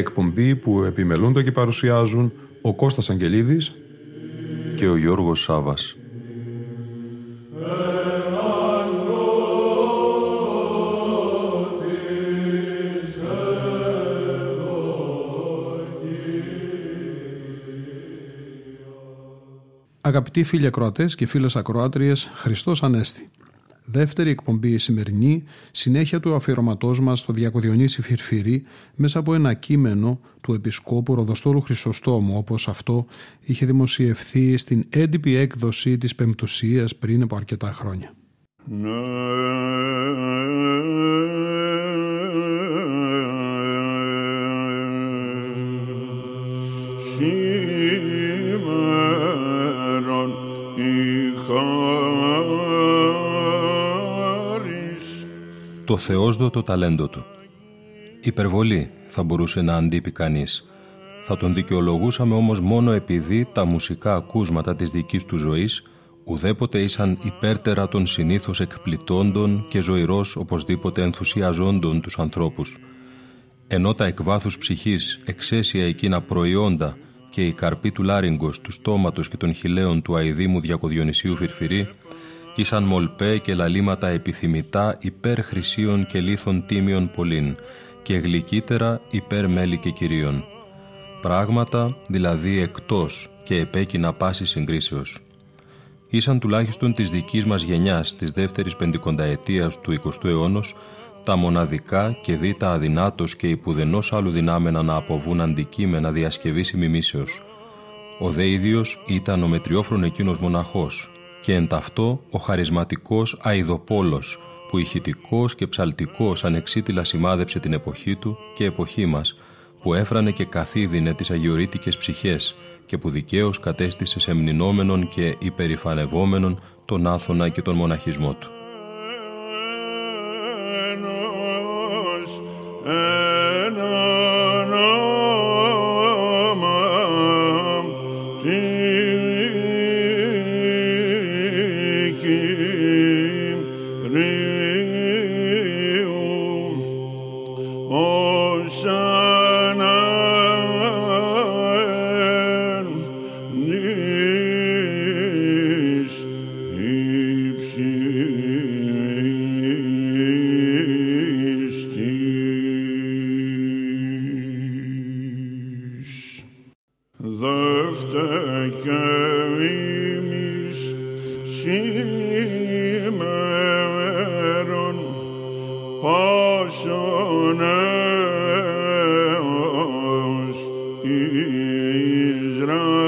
εκπομπή που επιμελούνται και παρουσιάζουν ο Κώστας Αγγελίδης και ο Γιώργος Σάβας. Αγαπητοί φίλοι ακροατές και φίλες ακροάτριες, Χριστός Ανέστη. Δεύτερη εκπομπή σημερινή, συνέχεια του αφιερωματός μας στο Διακοδιονύση Φυρφυρή μέσα από ένα κείμενο του Επισκόπου Ροδοστόλου Χρυσοστόμου όπως αυτό είχε δημοσιευθεί στην έντυπη έκδοση της Πεμπτουσίας πριν από αρκετά χρόνια. Το θεόσδοτο ταλέντο του. Υπερβολή θα μπορούσε να αντίπει κανείς. Θα τον δικαιολογούσαμε όμως μόνο επειδή τα μουσικά ακούσματα της δικής του ζωής ουδέποτε ήσαν υπέρτερα των συνήθως εκπλητώντων και ζωηρός οπωσδήποτε ενθουσιαζόντων τους ανθρώπους. Ενώ τα εκβάθους ψυχής εξαίσια εκείνα προϊόντα και η καρπή του λάριγκος, του στόματος και των χιλέων του αηδήμου Διακοδιονυσίου Φυρφυρή ήσαν μολπέ και λαλήματα επιθυμητά υπέρ χρυσίων και λίθων τίμιων πολλήν και γλυκύτερα υπέρ μέλη και κυρίων. Πράγματα δηλαδή εκτός και επέκεινα πάσης συγκρίσεως. Ήσαν τουλάχιστον της δικής μας γενιάς της δεύτερης πεντηκονταετίας του 20ου αιώνος τα μοναδικά και δι τα αδυνάτος και υπουδενός άλλου δυνάμενα να αποβούν αντικείμενα διασκευής ημιμήσεως. Ο δε ίδιος ήταν ο μετριόφρον εκείνος μοναχός και εν ταυτό ο χαρισματικός Αιδοπόλος που ηχητικός και ψαλτικός ανεξίτηλα σημάδεψε την εποχή του και εποχή μας που έφρανε και καθίδινε τις αγιορείτικες ψυχές και που δικαίως κατέστησε σε μνηνόμενον και υπερηφανευόμενον τον Άθωνα και τον μοναχισμό του. ο Israel.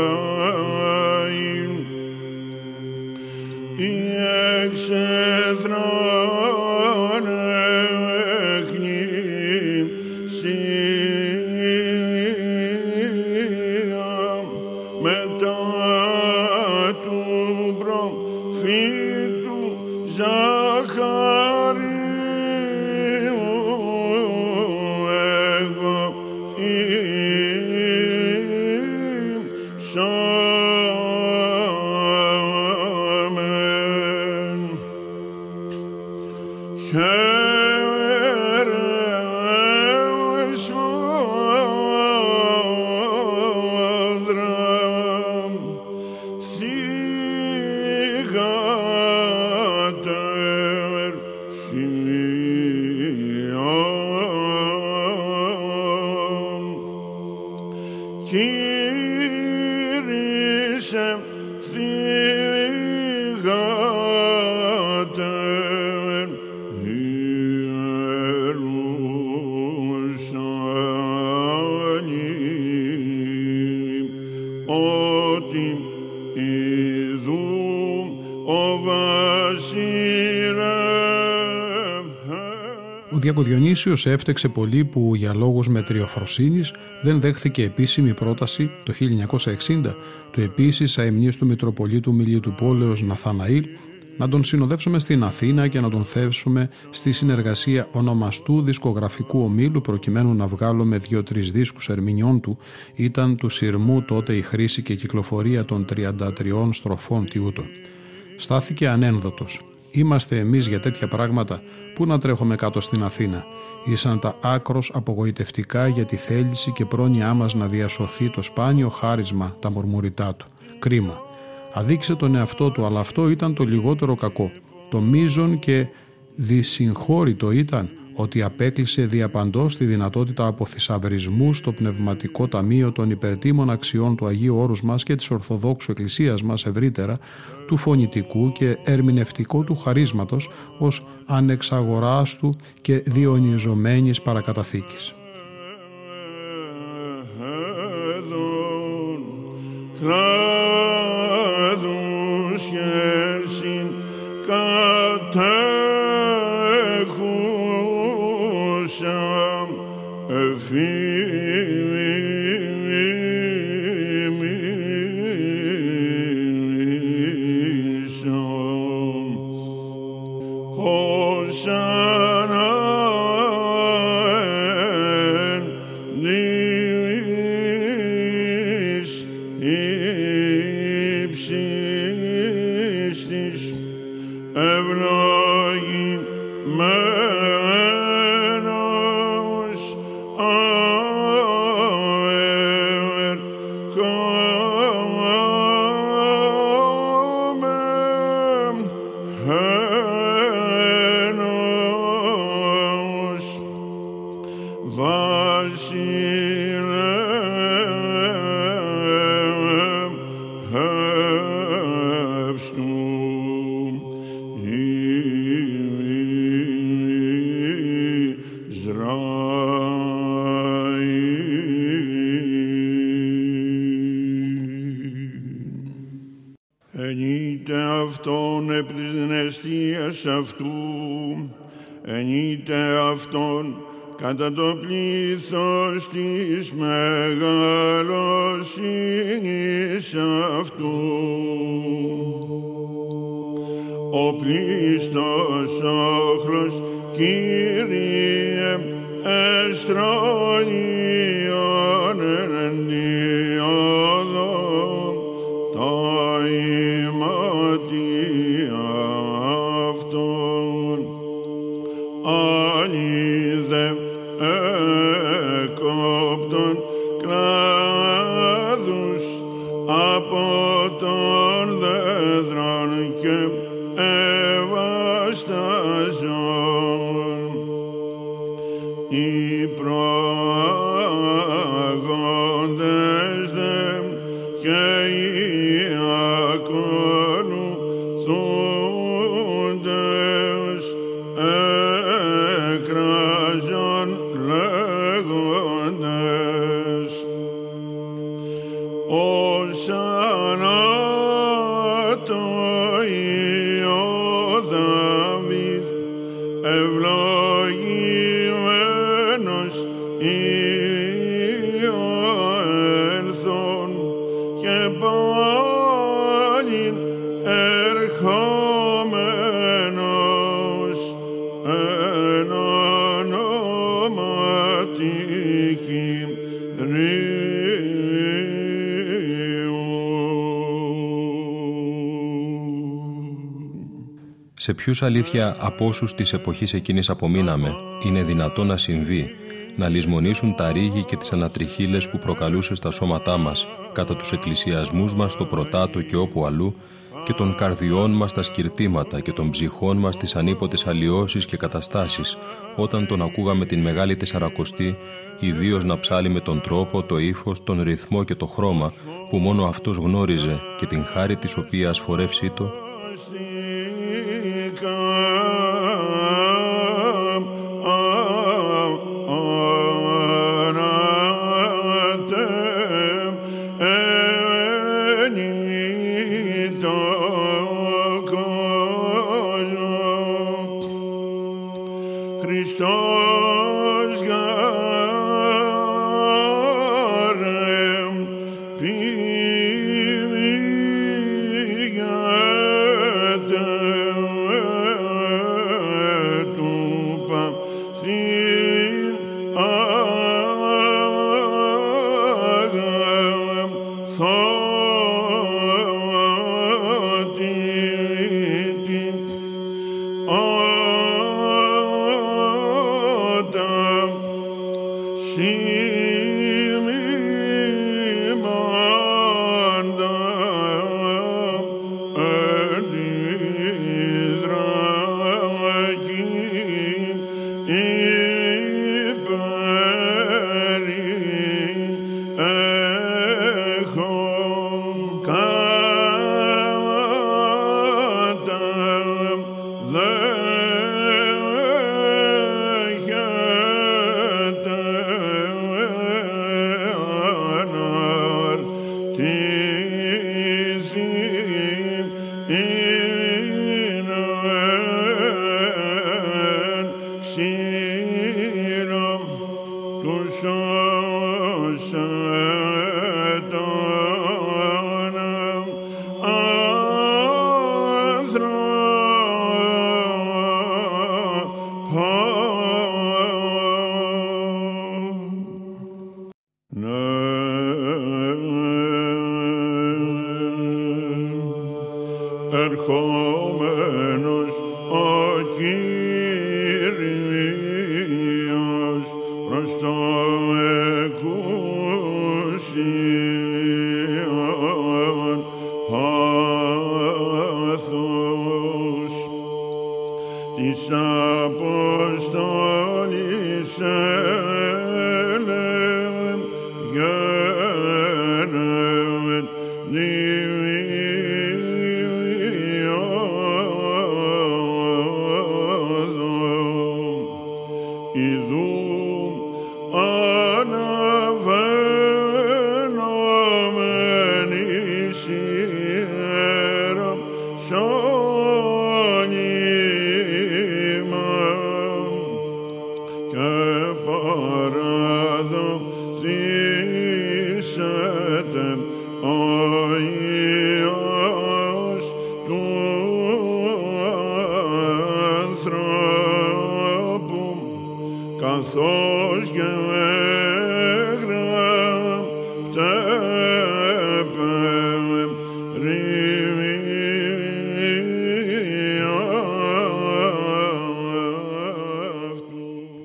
Διακοδιονύσιος έφτεξε πολύ που για λόγους μετριοφροσύνης δεν δέχθηκε επίσημη πρόταση το 1960 του επίσης αεμνίστου Μητροπολίτου Μιλίου Πόλεως Ναθαναήλ να τον συνοδεύσουμε στην Αθήνα και να τον θέσουμε στη συνεργασία ονομαστού δισκογραφικού ομίλου προκειμένου να βγάλουμε δύο-τρεις δίσκους ερμηνιών του ήταν του σειρμού τότε η χρήση και κυκλοφορία των 33 στροφών τιούτων. Στάθηκε ανένδοτος. Είμαστε εμείς για τέτοια πράγματα Πού να τρέχουμε κάτω στην Αθήνα. Ήσαν τα άκρος απογοητευτικά για τη θέληση και πρόνοιά μας να διασωθεί το σπάνιο χάρισμα τα μουρμουριτά του. Κρίμα. Αδίκησε τον εαυτό του, αλλά αυτό ήταν το λιγότερο κακό. Το μείζον και δυσυγχώρητο ήταν ότι απέκλεισε διαπαντός τη δυνατότητα αποθυσαυρισμού στο πνευματικό ταμείο των υπερτήμων αξιών του Αγίου Όρους μας και της Ορθοδόξου Εκκλησίας μας ευρύτερα, του φωνητικού και ερμηνευτικού του χαρίσματος ως ανεξαγοράστου και διονυζομένης παρακαταθήκης. Αυτού ενείται αυτόν κατά το πλήθος της μεγαλοσύνης αυτού. Ο πλήστος Σε ποιους αλήθεια από όσους της εποχής εκείνης απομείναμε είναι δυνατό να συμβεί να λησμονήσουν τα ρίγη και τις ανατριχίλες που προκαλούσε στα σώματά μας κατά τους εκκλησιασμούς μας στο πρωτάτο και όπου αλλού και των καρδιών μας τα σκυρτήματα και των ψυχών μας τις ανίποτες αλλοιώσεις και καταστάσεις όταν τον ακούγαμε την Μεγάλη Τεσσαρακοστή ιδίως να ψάλει με τον τρόπο, το ύφος, τον ρυθμό και το χρώμα που μόνο αυτός γνώριζε και την χάρη της οποίας φορεύσή το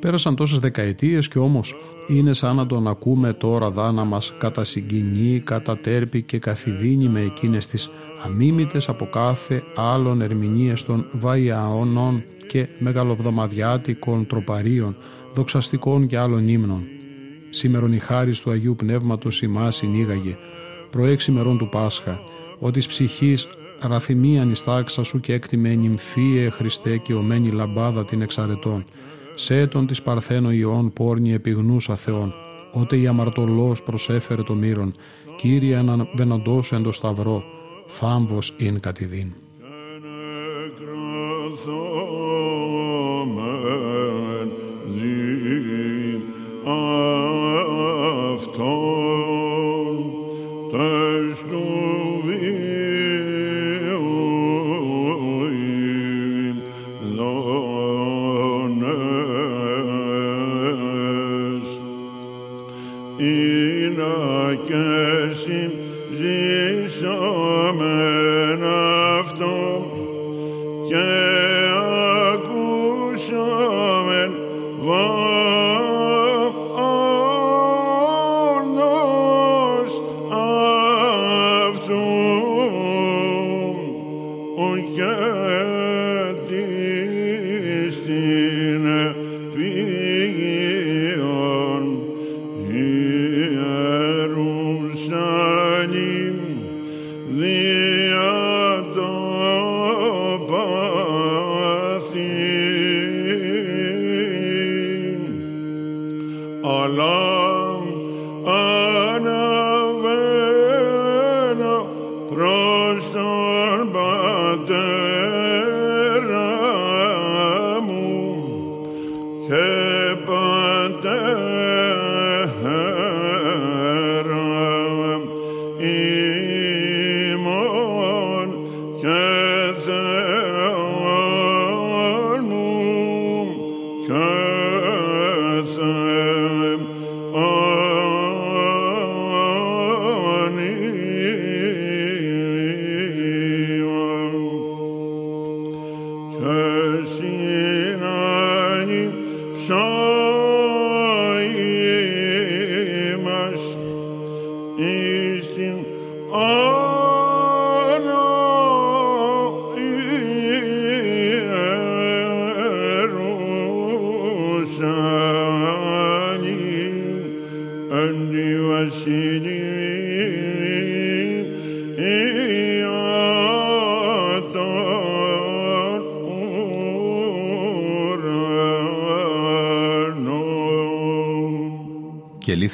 Πέρασαν τόσες δεκαετίες και όμως είναι σαν να τον ακούμε τώρα δά να μας κατασυγκινεί, κατατέρπει και καθιδίνει με εκείνες τις αμίμητες από κάθε άλλων ερμηνείες των βαϊαώνων και μεγαλοβδομαδιάτικων τροπαρίων, δοξαστικών και άλλων ύμνων. Σήμερον η χάρη του Αγίου Πνεύματος ημάς συνήγαγε, προέξι μερών του Πάσχα, ότι ψυχής ραθυμία νηστάξα σου και έκτιμε νυμφίε Χριστέ και ομένη λαμπάδα την εξαρετών, σέτον της παρθένο ιών πόρνη επιγνούσα Θεών, ότε η αμαρτωλός προσέφερε το μύρον, Κύριε αναβεναντός εν το σταυρό, θάμβος ειν κατηδίν.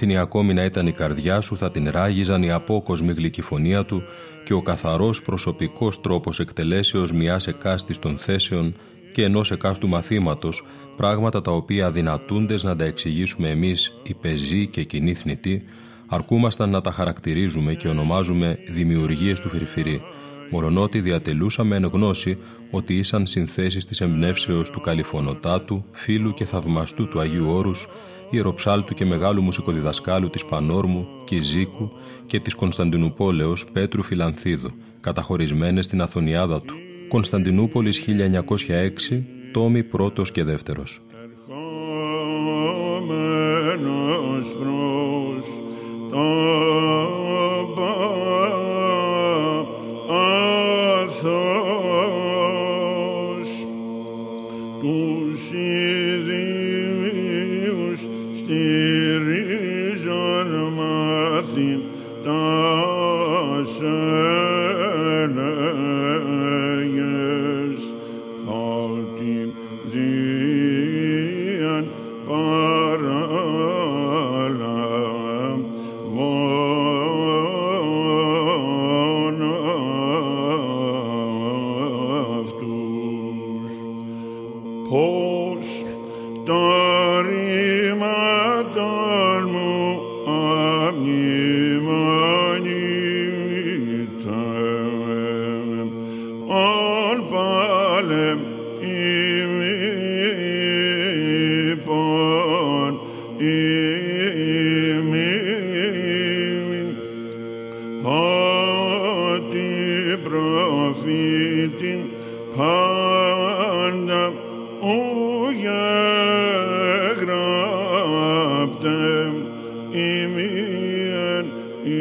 Αλήθινη ακόμη να ήταν η καρδιά σου θα την ράγιζαν η απόκοσμη γλυκυφωνία του και ο καθαρός προσωπικός τρόπος εκτελέσεως μιας εκάστης των θέσεων και ενός εκάστου μαθήματος, πράγματα τα οποία αδυνατούντες να τα εξηγήσουμε εμείς οι πεζοί και κοινοί θνητοί, αρκούμασταν να τα χαρακτηρίζουμε και ονομάζουμε δημιουργίες του Φυρφυρή, μολονότι διατελούσαμε εν γνώση ότι ήσαν συνθέσεις της εμπνεύσεως του Καλυφωνοτάτου, φίλου και θαυμαστού του Αγίου Όρους, ιεροψάλτου και μεγάλου μουσικοδιδασκάλου της Πανόρμου, Κιζίκου και της Κωνσταντινούπολεως Πέτρου Φιλανθίδου, καταχωρισμένες στην Αθωνιάδα του. Κωνσταντινούπολης 1906, τόμοι πρώτος και δεύτερος.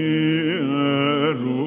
Και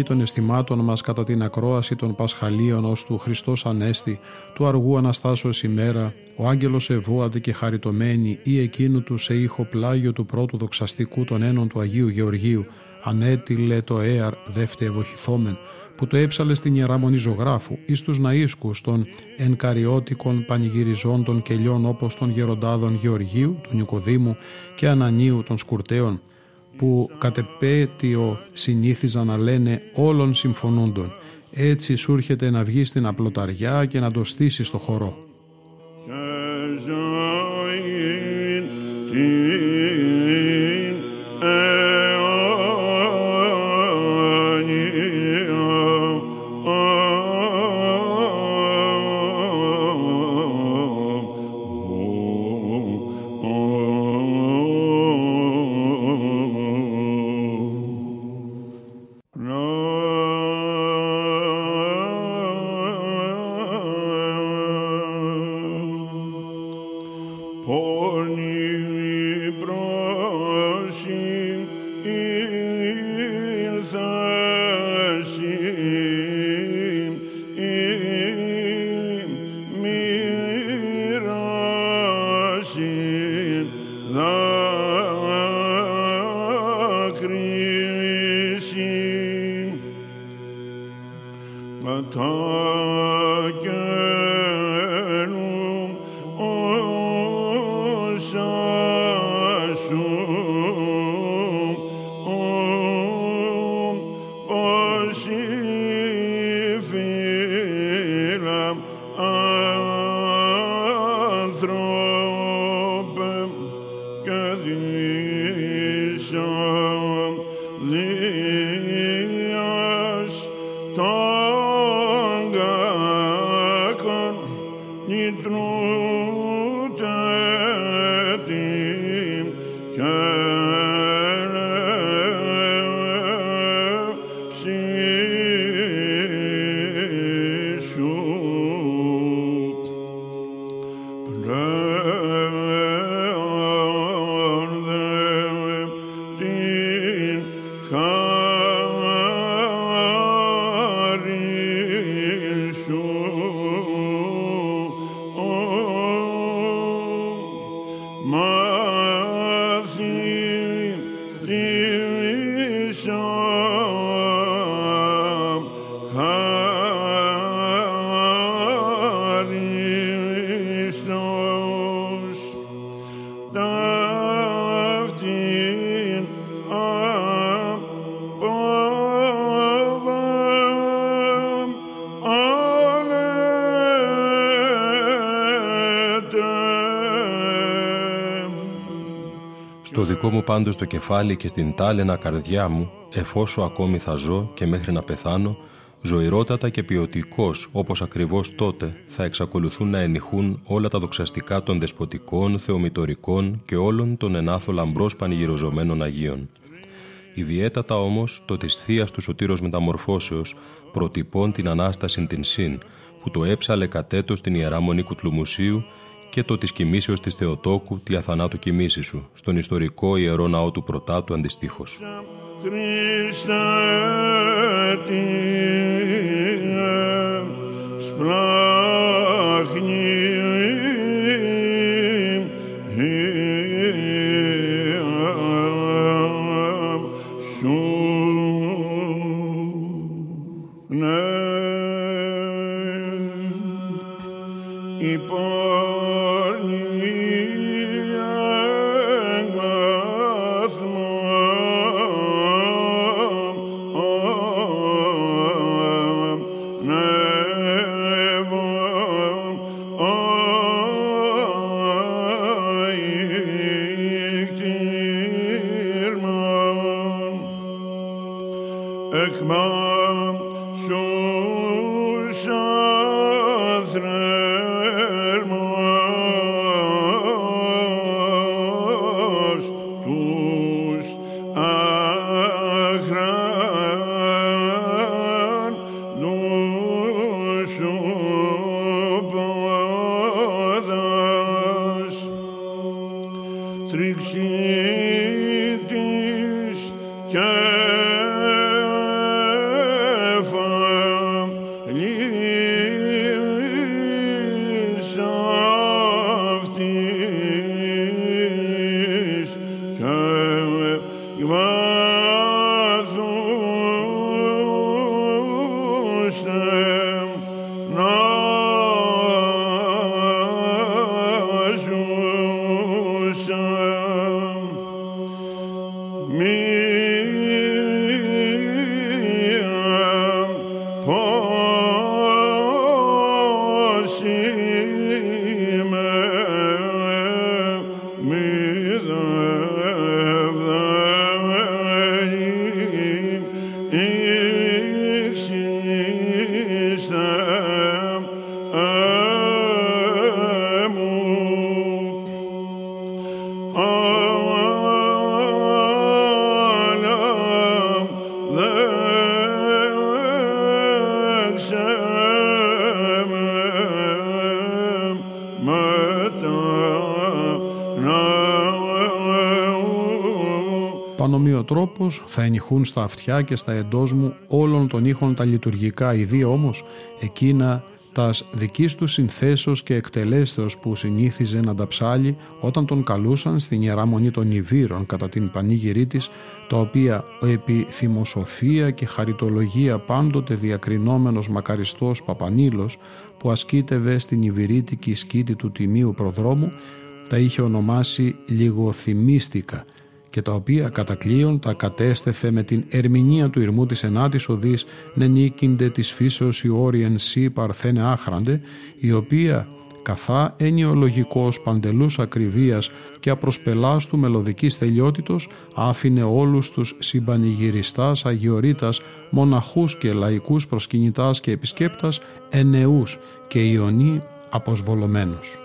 η εναλλαγή των αισθημάτων μας κατά την ακρόαση των Πασχαλίων ως του Χριστός Ανέστη, του αργού Αναστάσεως ημέρα, ο άγγελος ευώατε και χαριτωμένη ή εκείνου του σε ήχο πλάγιο του πρώτου δοξαστικού των ένων του Αγίου Γεωργίου, ανέτειλε το έαρ δεύτε ευοχηθόμεν, που το έψαλε στην Ιερά Μονή Ζωγράφου ή στους ναΐσκους των ενκαριώτικων πανηγυριζών των κελιών όπως των γεροντάδων Γεωργίου, του Νικοδήμου και Ανανίου των Σκουρτέων, που κατ' επέτειο συνήθιζαν να λένε όλων συμφωνούντων. Έτσι σου έρχεται να βγεις στην απλοταριά και να το στήσεις στο χορό. Και δικό μου πάντως το κεφάλι και στην τάλαινα καρδιά μου, εφόσου ακόμη θα ζω και μέχρι να πεθάνω, ζωηρότατα και ποιοτικός όπως ακριβώς τότε θα εξακολουθούν να ενηχούν όλα τα δοξαστικά των δεσποτικών, θεομητορικών και όλων των ενάθο λαμπρός πανηγυροζωμένων Αγίων. Ιδιαίτατα όμως το της θεία του Σωτήρος Μεταμορφώσεως προτυπών την Ανάσταση την Συν, που το έψαλε κατέτος στην Ιερά Μονή Κουτλουμουσίου και το της κοιμήσεως της Θεοτόκου, τη Αθανάτου κοιμήσης σου, στον ιστορικό ιερό ναό του Πρωτάτου αντιστοίχως. Me. Θα ενηχούν στα αυτιά και στα εντός μου όλων των ήχων τα λειτουργικά, ειδή όμως εκείνα τας δικής τους συνθέσεως και εκτελέσεως που συνήθιζε να τα ψάλει όταν τον καλούσαν στην Ιερά Μονή των Ιβύρων κατά την πανήγυρή της, τα οποία ο επί θυμοσοφία και χαριτολογία πάντοτε διακρινόμενος μακαριστός Παπανίλος που ασκήτευε στην Ιβυρίτικη σκήτη του Τιμίου Προδρόμου τα είχε ονομάσει λιγοθυμίστικα και τα οποία κατακλείων τα κατέστεφε με την ερμηνεία του ηρμού της ενάτης οδής νενίκυνται της φύσεως η όριεν σύ παρθένε άχραντε, η οποία καθά ενιολογικός παντελούς ακριβίας και απροσπελάστου μελωδικής τελειότητος άφηνε όλους τους συμπανηγυριστάς, αγιορείτας, μοναχούς και λαϊκούς προσκυνητάς και επισκέπτας ενεούς και ιονί αποσβολωμένους.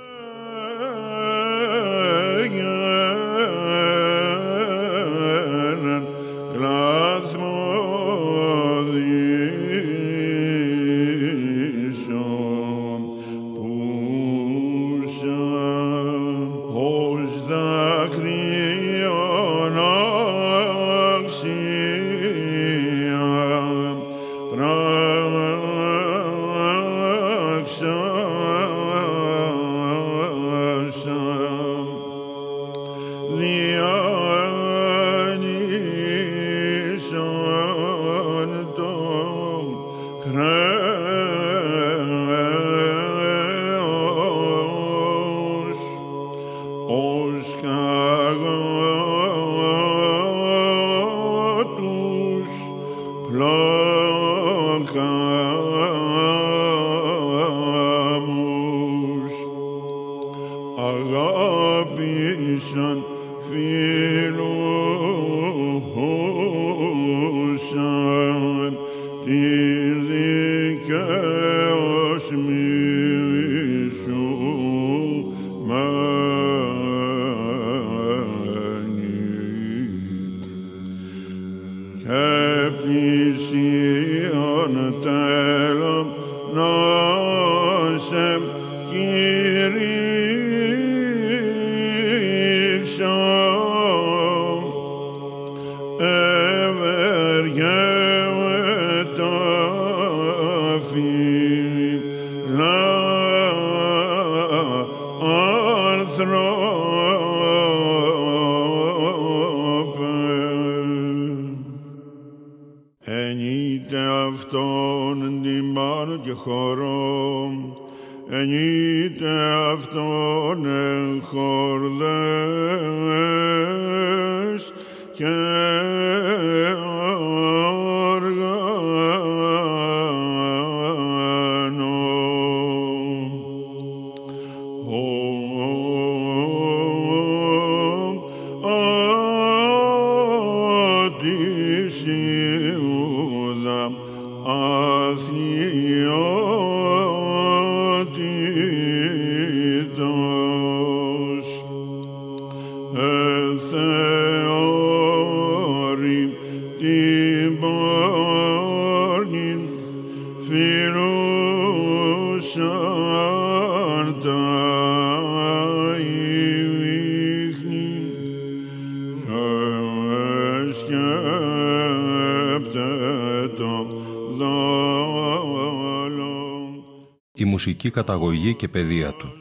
ενείτε αυτόν εγχωρ μουσική καταγωγή και παιδεία του.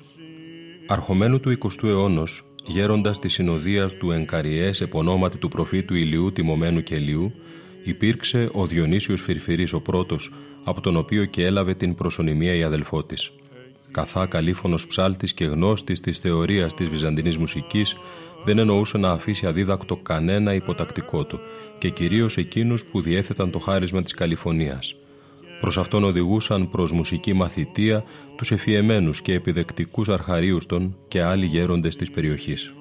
Αρχομένου του 20ου αιώνος, γέροντας της συνοδείας του Ενκαριές επωνόματι του προφήτου Ηλιού τιμωμένου και Ηλιού, υπήρξε ο Διονύσιος Φυρφυρής ο πρώτος, από τον οποίο και έλαβε την προσωνυμία η αδελφό της. Καθά καλήφωνος ψάλτης και γνώστης της θεωρίας της βυζαντινής μουσικής, δεν εννοούσε να αφήσει αδίδακτο κανένα υποτακτικό του και κυρίως εκείνους που διέθεταν το χάρισμα της Καλιφωνίας. Προς αυτόν οδηγούσαν προς μουσική μαθητεία τους εφιεμένους και επιδεκτικούς αρχαρίους των και άλλοι γέροντες της περιοχής.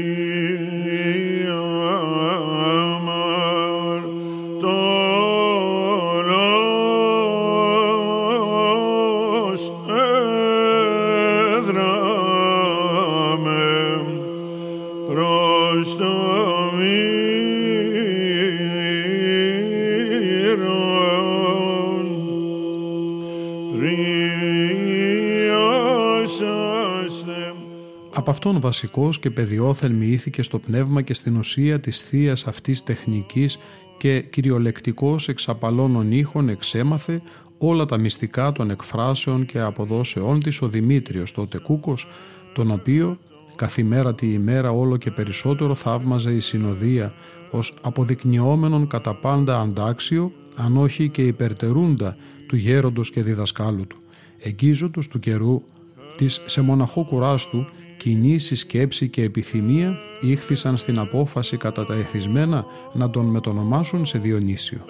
He αυτόν βασικός και παιδιόθελ μοιήθηκε στο πνεύμα και στην ουσία της θείας αυτής τεχνικής και κυριολεκτικός εξαπαλώνων ήχων εξέμαθε όλα τα μυστικά των εκφράσεων και αποδόσεών της ο Δημήτριος τότε Κούκος, τον οποίο καθημέρα τη ημέρα όλο και περισσότερο θαύμαζε η συνοδεία ως αποδεικνυόμενον κατά πάντα αντάξιο, αν όχι και υπερτερούντα του γέροντος και διδασκάλου του, εγγίζοντος του καιρού της σε μοναχό κουράστου κινήσεις, σκέψη και επιθυμία ήχθησαν στην απόφαση κατά τα εθισμένα να τον μετονομάσουν σε Διονύσιο.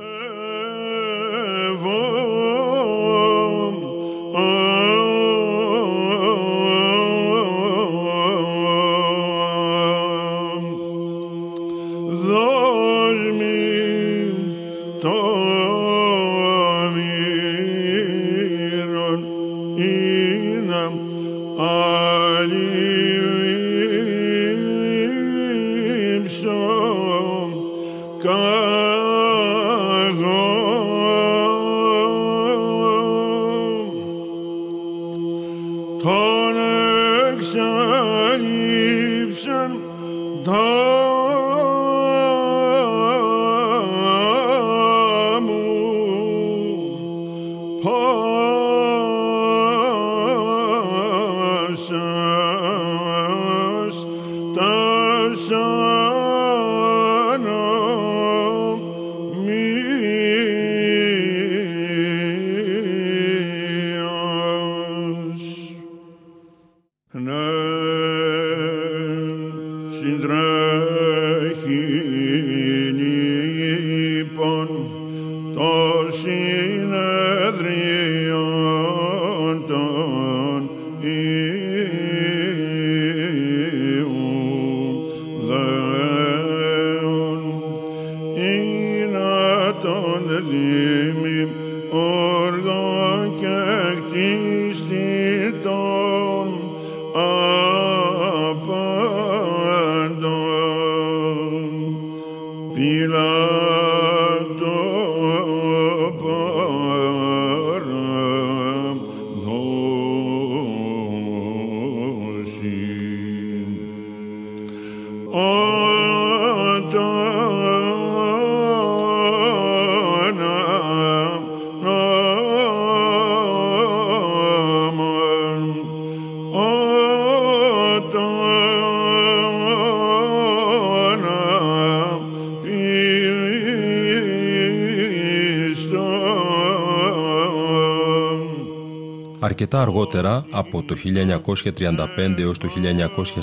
Αρκετά αργότερα, από το 1935 έως το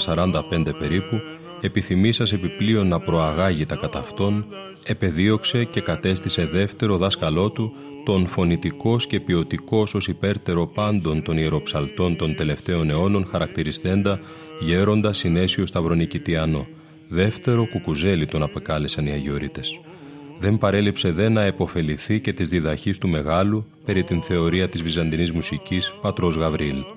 1945 περίπου, επιθυμήσας επιπλέον να προαγάγει τα κατά αυτόν, επεδίωξε και κατέστησε δεύτερο δάσκαλό του τον φωνητικός και ποιοτικός ως υπέρτερο πάντων των ιεροψαλτών των τελευταίων αιώνων χαρακτηριστέντα γέροντας Συνέσιο Σταυρονικητιανό. Δεύτερο κουκουζέλι τον απεκάλεσαν οι Αγιορείτες. Δεν παρέλειψε δε να επωφεληθεί και της διδαχής του Μεγάλου περί την θεωρία της βυζαντινής μουσικής πατρός Γαβρίλ.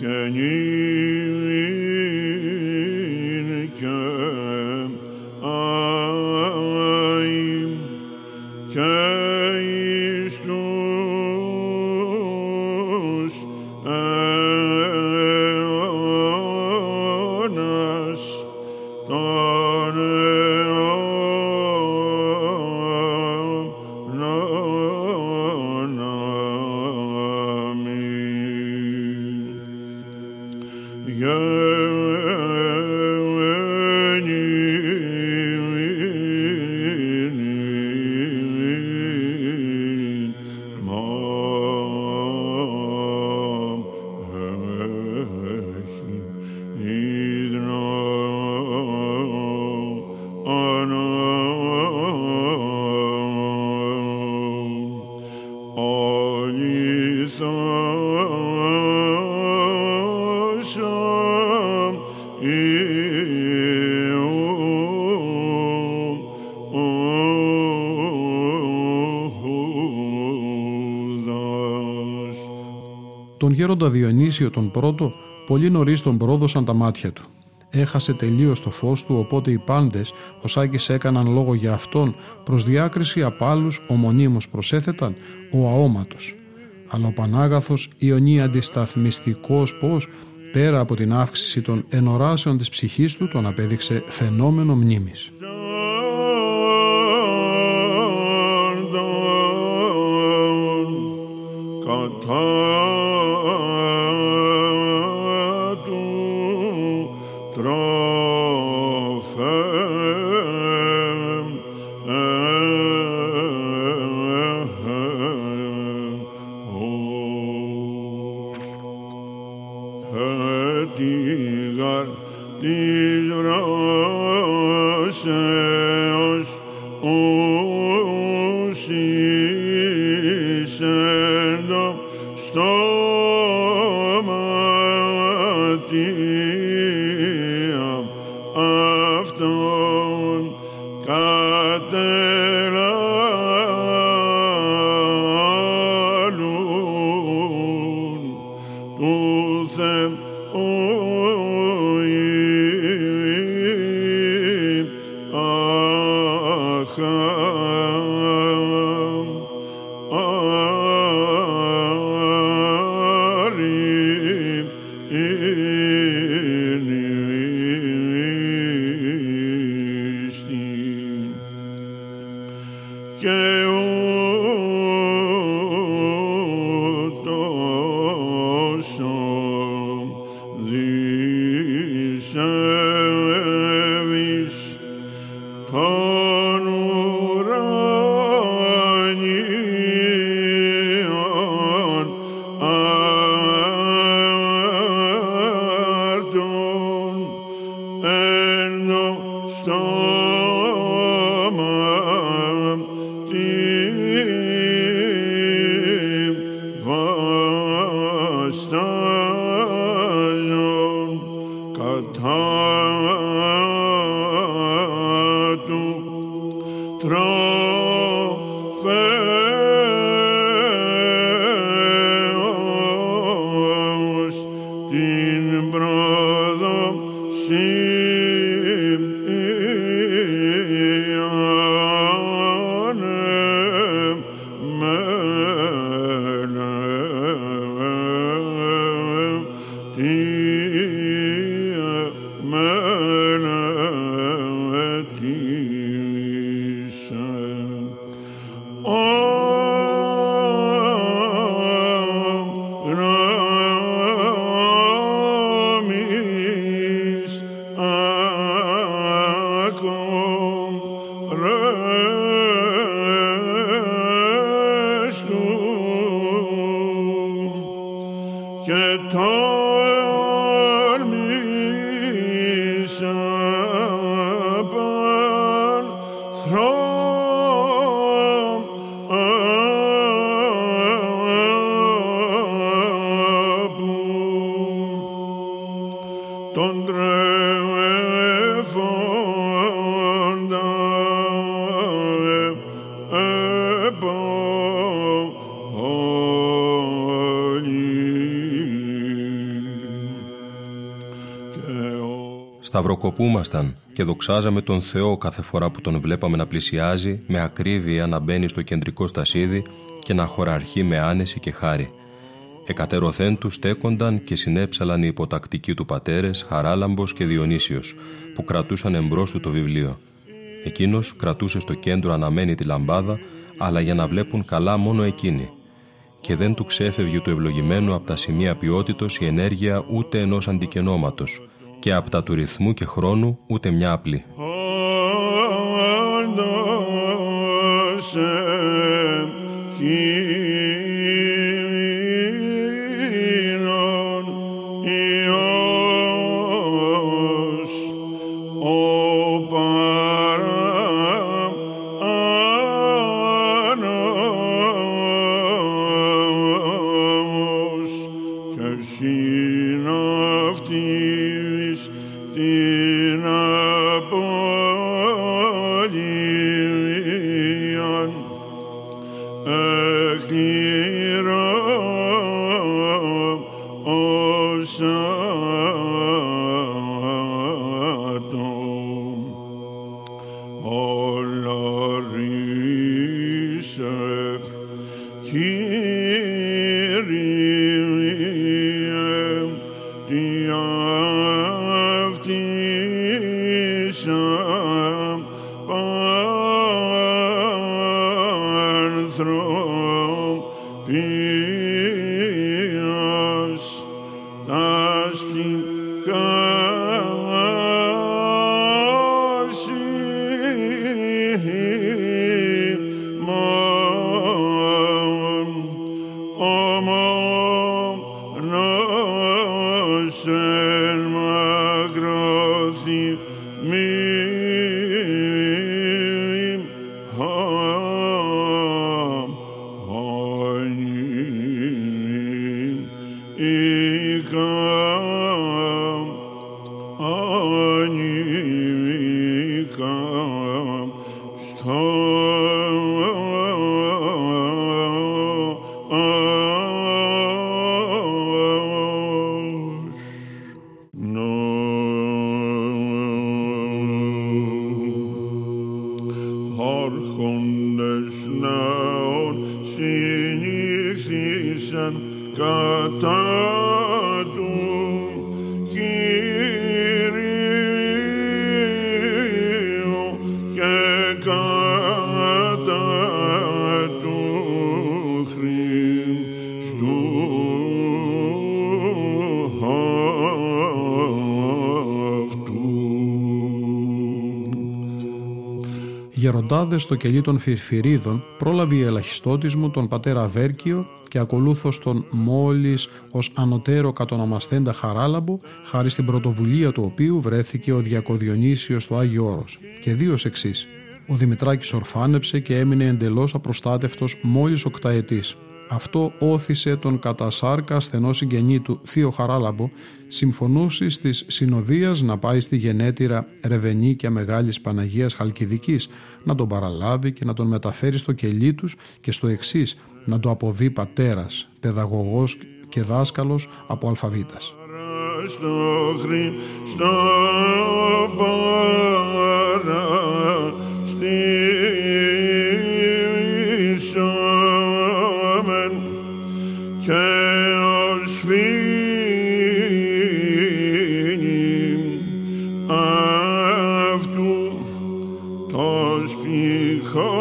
Τον γέροντα Διονύσιο τον πρώτο πολύ νωρίς τον πρόδωσαν τα μάτια του. Έχασε τελείως το φως του, οπότε οι πάντες, ο Σάκης έκαναν λόγο για αυτόν, προς διάκριση απ' άλλους ομονίμω προσέθεταν ο αόματος. Αλλά ο Πανάγαθος Ιωνί αντισταθμιστικός πώς, πέρα από την αύξηση των ενοράσεων της ψυχής του, τον απέδειξε φαινόμενο μνήμης. Trophy. Σταυροκοπούμασταν και δοξάζαμε τον Θεό κάθε φορά που τον βλέπαμε να πλησιάζει με ακρίβεια να μπαίνει στο κεντρικό στασίδι και να χωραρχεί με άνεση και χάρη. Εκατερωθέν του στέκονταν και συνέψαλαν οι υποτακτικοί του πατέρες Χαράλαμπος και Διονύσιος που κρατούσαν εμπρός του το βιβλίο. Εκείνος κρατούσε στο κέντρο αναμένη τη λαμπάδα αλλά για να βλέπουν καλά μόνο εκείνοι και δεν του ξέφευγε του ευλογημένου από τα σημεία ποιότητος η ενέργεια ούτε ενός αντικενώματος και από τα του ρυθμού και χρόνου ούτε μια απλή. grand. Γεροντάδες στο κελί των Φυρφυρίδων πρόλαβε η ελαχιστότης μου τον πατέρα Βέρκιο και ακολούθως τον μόλις ως ανωτέρω κατονομαστέντα Χαράλαμπο χάρη στην πρωτοβουλία του οποίου βρέθηκε ο Διακοδιονύσιος στο Άγιο Όρος και δύο εξής. Ο Δημητράκης ορφάνεψε και έμεινε εντελώς απροστάτευτος μόλις οκταετής. Αυτό όθησε τον κατά σάρκα στενό συγγενή του Θείο Χαράλαμπο συμφωνούσεις της συνοδείας να πάει στη γενέτειρα Ρεβενίκια Μεγάλης Παναγίας Χαλκιδικής να τον παραλάβει και να τον μεταφέρει στο κελί τους και στο εξής να το αποβεί πατέρας, παιδαγωγός και δάσκαλος από αλφαβήτας. και μη με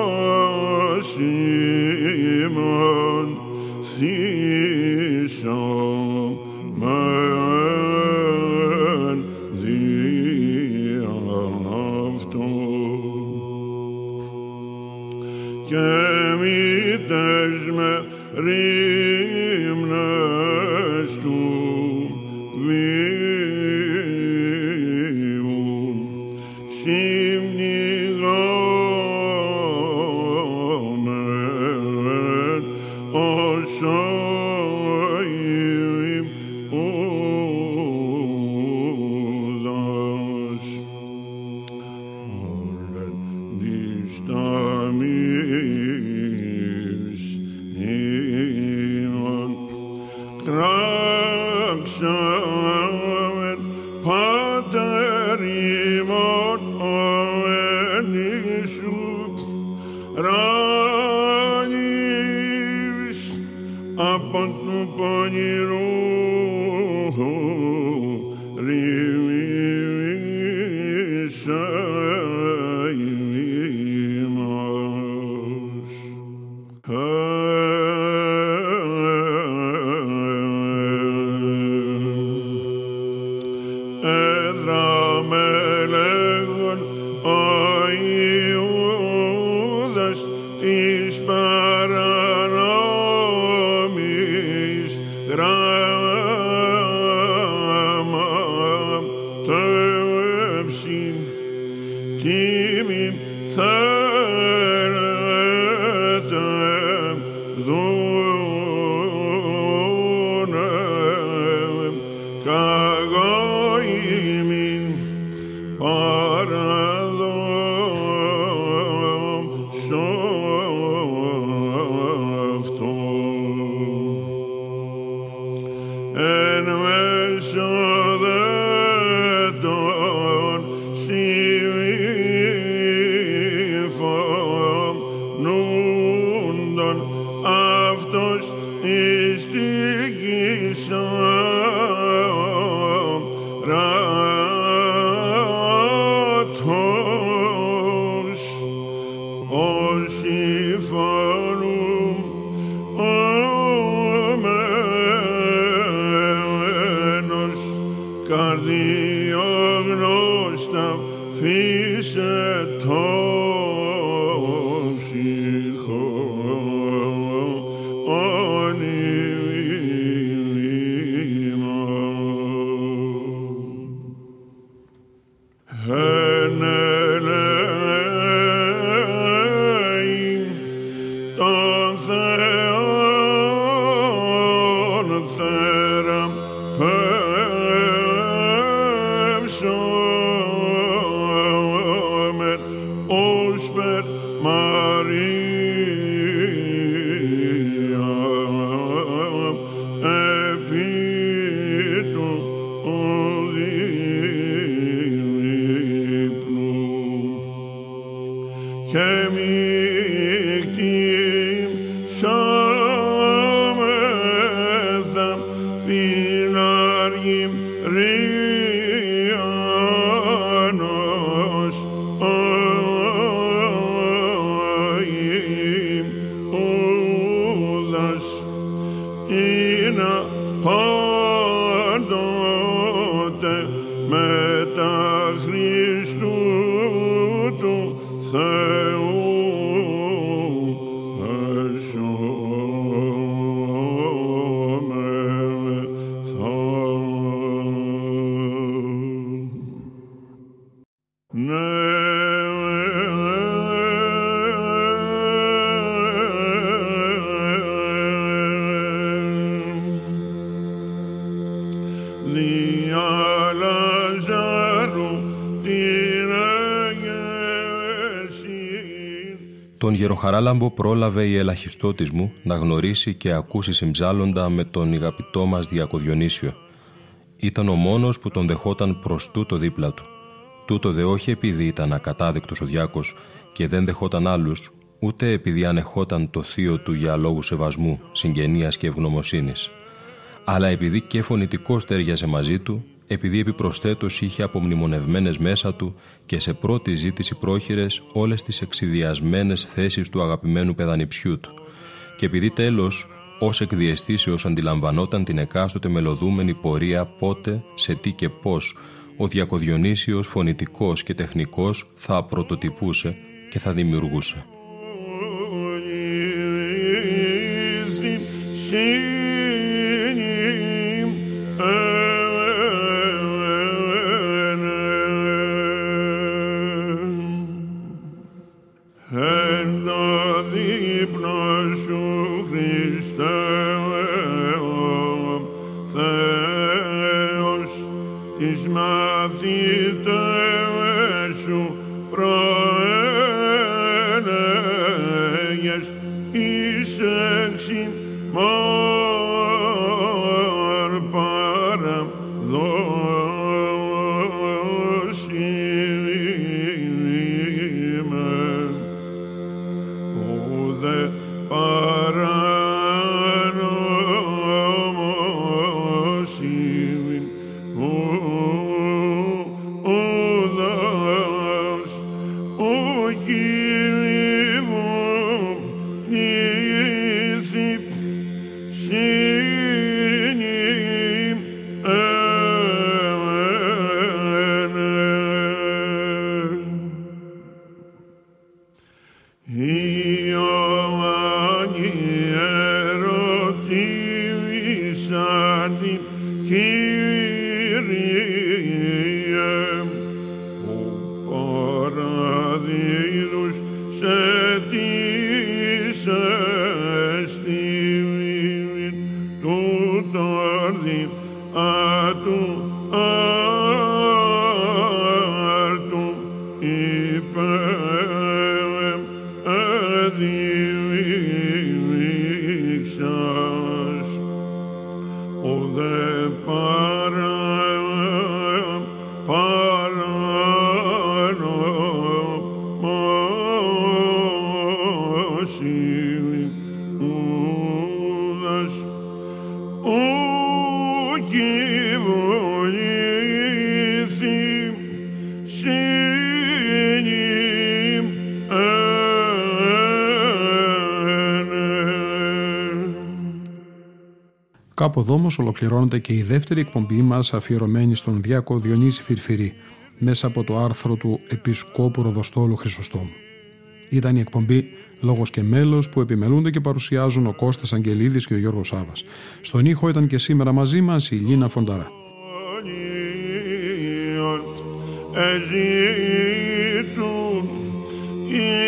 Χαράλαμπο πρόλαβε η ελαχιστότης μου να γνωρίσει και ακούσει συμψάλλοντα με τον ηγαπητό μας Διακοδιονύσιο. Ήταν ο μόνος που τον δεχόταν προς τούτο δίπλα του. Τούτο δε όχι επειδή ήταν ακατάδεκτος ο διάκος και δεν δεχόταν άλλους, ούτε επειδή ανεχόταν το θείο του για λόγους σεβασμού, συγγενείας και ευγνωμοσύνης, αλλά επειδή και φωνητικός τέριαζε μαζί του επειδή επιπροσθέτως είχε απομνημονευμένες μέσα του και σε πρώτη ζήτηση πρόχειρες όλες τις εξειδιασμένες θέσεις του αγαπημένου παιδανιψιού του και επειδή τέλος ως εκδιαιστήσεως αντιλαμβανόταν την εκάστοτε μελωδούμενη πορεία πότε, σε τι και πώς ο Διακοδιονύσιος φωνητικός και τεχνικός θα πρωτοτυπούσε και θα δημιουργούσε. Κάπου εδώ όμω ολοκληρώνεται και η δεύτερη εκπομπή μας αφιερωμένη στον Διάκο Διονύση Φιρφυρή μέσα από το άρθρο του Επισκόπου Ροδοστόλου Χρυσοστόμου. Ήταν η εκπομπή Λόγος και Μέλος που επιμελούνται και παρουσιάζουν ο Κώστας Αγγελίδης και ο Γιώργος Σάβας. Στον ήχο ήταν και σήμερα μαζί μας η Λίνα Φονταρά. Oh,